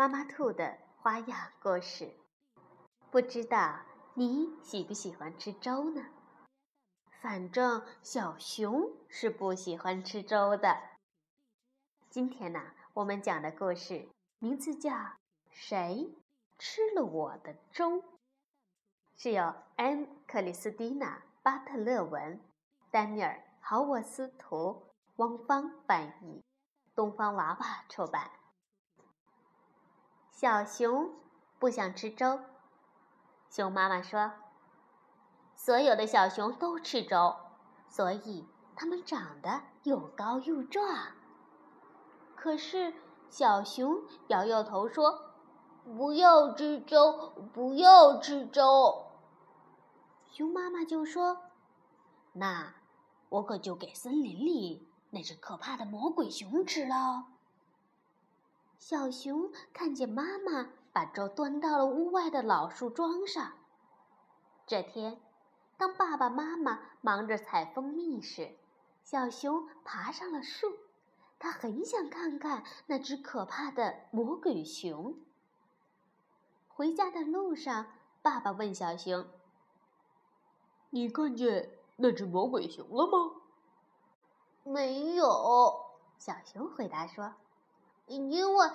妈妈兔的花样故事，不知道你喜不喜欢吃粥呢？反正小熊是不喜欢吃粥的。今天呢，我们讲的故事名字叫《谁吃了我的粥》，是由安·克里斯蒂娜·巴特勒文、丹尼尔·豪沃斯图、汪芳翻译，东方娃娃出版。小熊不想吃粥。熊妈妈说：“所有的小熊都吃粥，所以它们长得又高又壮。”可是小熊摇摇头说：“不要吃粥，不要吃粥。”熊妈妈就说：“那我可就给森林里那只可怕的魔鬼熊吃了。”小熊看见妈妈把粥端到了屋外的老树桩上。这天，当爸爸妈妈忙着采蜂蜜时，小熊爬上了树。他很想看看那只可怕的魔鬼熊。回家的路上，爸爸问小熊：“你看见那只魔鬼熊了吗？”“没有。”小熊回答说。因为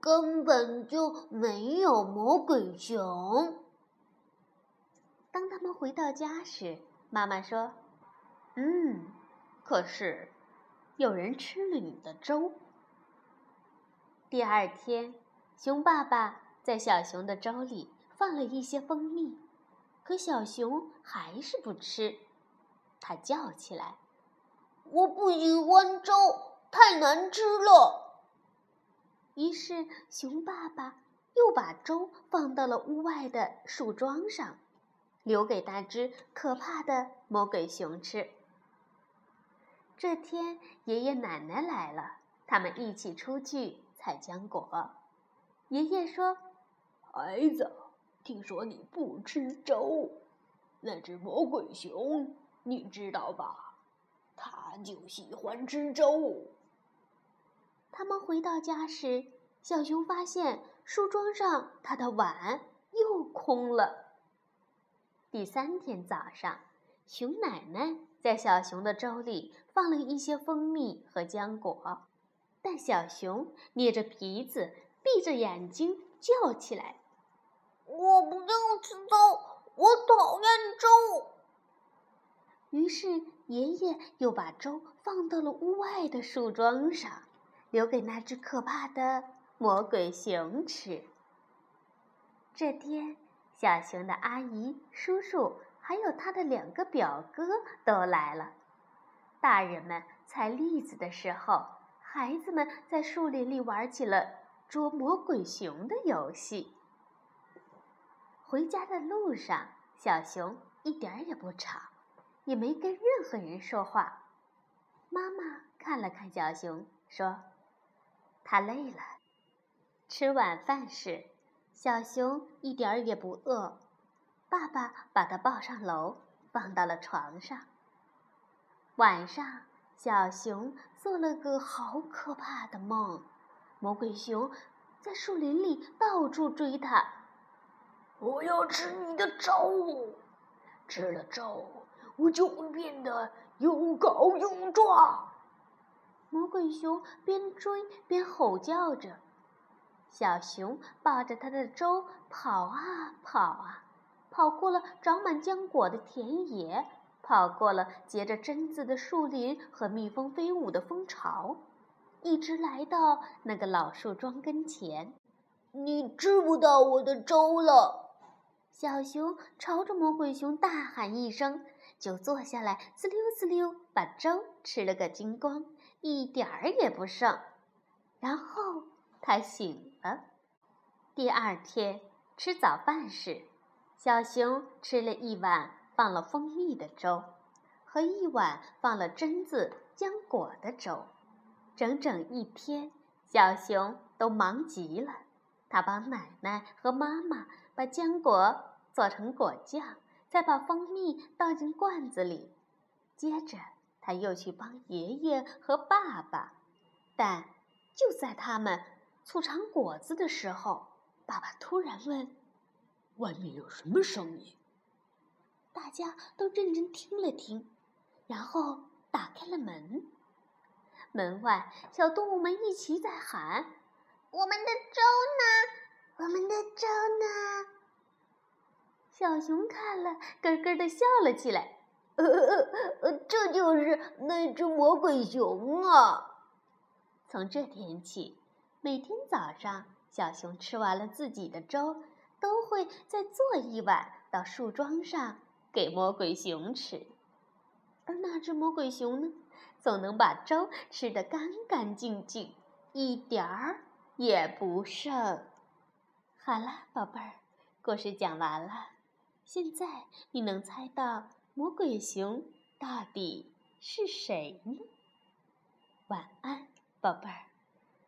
根本就没有魔鬼熊。当他们回到家时，妈妈说：“嗯，可是有人吃了你的粥。”第二天，熊爸爸在小熊的粥里放了一些蜂蜜，可小熊还是不吃。他叫起来：“我不喜欢粥，太难吃了。”于是，熊爸爸又把粥放到了屋外的树桩上，留给那只可怕的魔鬼熊吃。这天，爷爷奶奶来了，他们一起出去采浆果。爷爷说：“孩子，听说你不吃粥，那只魔鬼熊你知道吧？它就喜欢吃粥。”他们回到家时，小熊发现树桩上他的碗又空了。第三天早上，熊奶奶在小熊的粥里放了一些蜂蜜和浆果，但小熊捏着鼻子，闭着眼睛叫起来：“我不要吃粥，我讨厌粥。”于是爷爷又把粥放到了屋外的树桩上。留给那只可怕的魔鬼熊吃。这天，小熊的阿姨、叔叔还有他的两个表哥都来了。大人们采栗子的时候，孩子们在树林里玩起了捉魔鬼熊的游戏。回家的路上，小熊一点也不吵，也没跟任何人说话。妈妈看了看小熊，说。他累了。吃晚饭时，小熊一点儿也不饿。爸爸把他抱上楼，放到了床上。晚上，小熊做了个好可怕的梦：魔鬼熊在树林里到处追他。我要吃你的粥，吃了粥，我就会变得又高又壮。魔鬼熊边追边吼叫着，小熊抱着它的粥跑啊跑啊，跑过了长满浆果的田野，跑过了结着榛子的树林和蜜蜂飞舞的蜂巢，一直来到那个老树桩跟前。你吃不到我的粥了！小熊朝着魔鬼熊大喊一声，就坐下来，滋溜滋溜把粥吃了个精光。一点儿也不剩，然后他醒了。第二天吃早饭时，小熊吃了一碗放了蜂蜜的粥，和一碗放了榛子、浆果的粥。整整一天，小熊都忙极了。他帮奶奶和妈妈把浆果做成果酱，再把蜂蜜倒进罐子里。接着，他又去帮爷爷和爸爸。但就在他们促尝果子的时候，爸爸突然问：“外面有什么声音？”大家都认真听了听，然后打开了门。门外，小动物们一起在喊：“我们的粥呢？我们的粥呢？”小熊看了，咯咯的笑了起来：“呃呃，这就是那只魔鬼熊啊！”从这天起，每天早上，小熊吃完了自己的粥，都会再做一碗到树桩上给魔鬼熊吃。而那只魔鬼熊呢，总能把粥吃得干干净净，一点儿也不剩。好了，宝贝儿，故事讲完了。现在你能猜到魔鬼熊到底是谁呢？晚安。宝贝儿。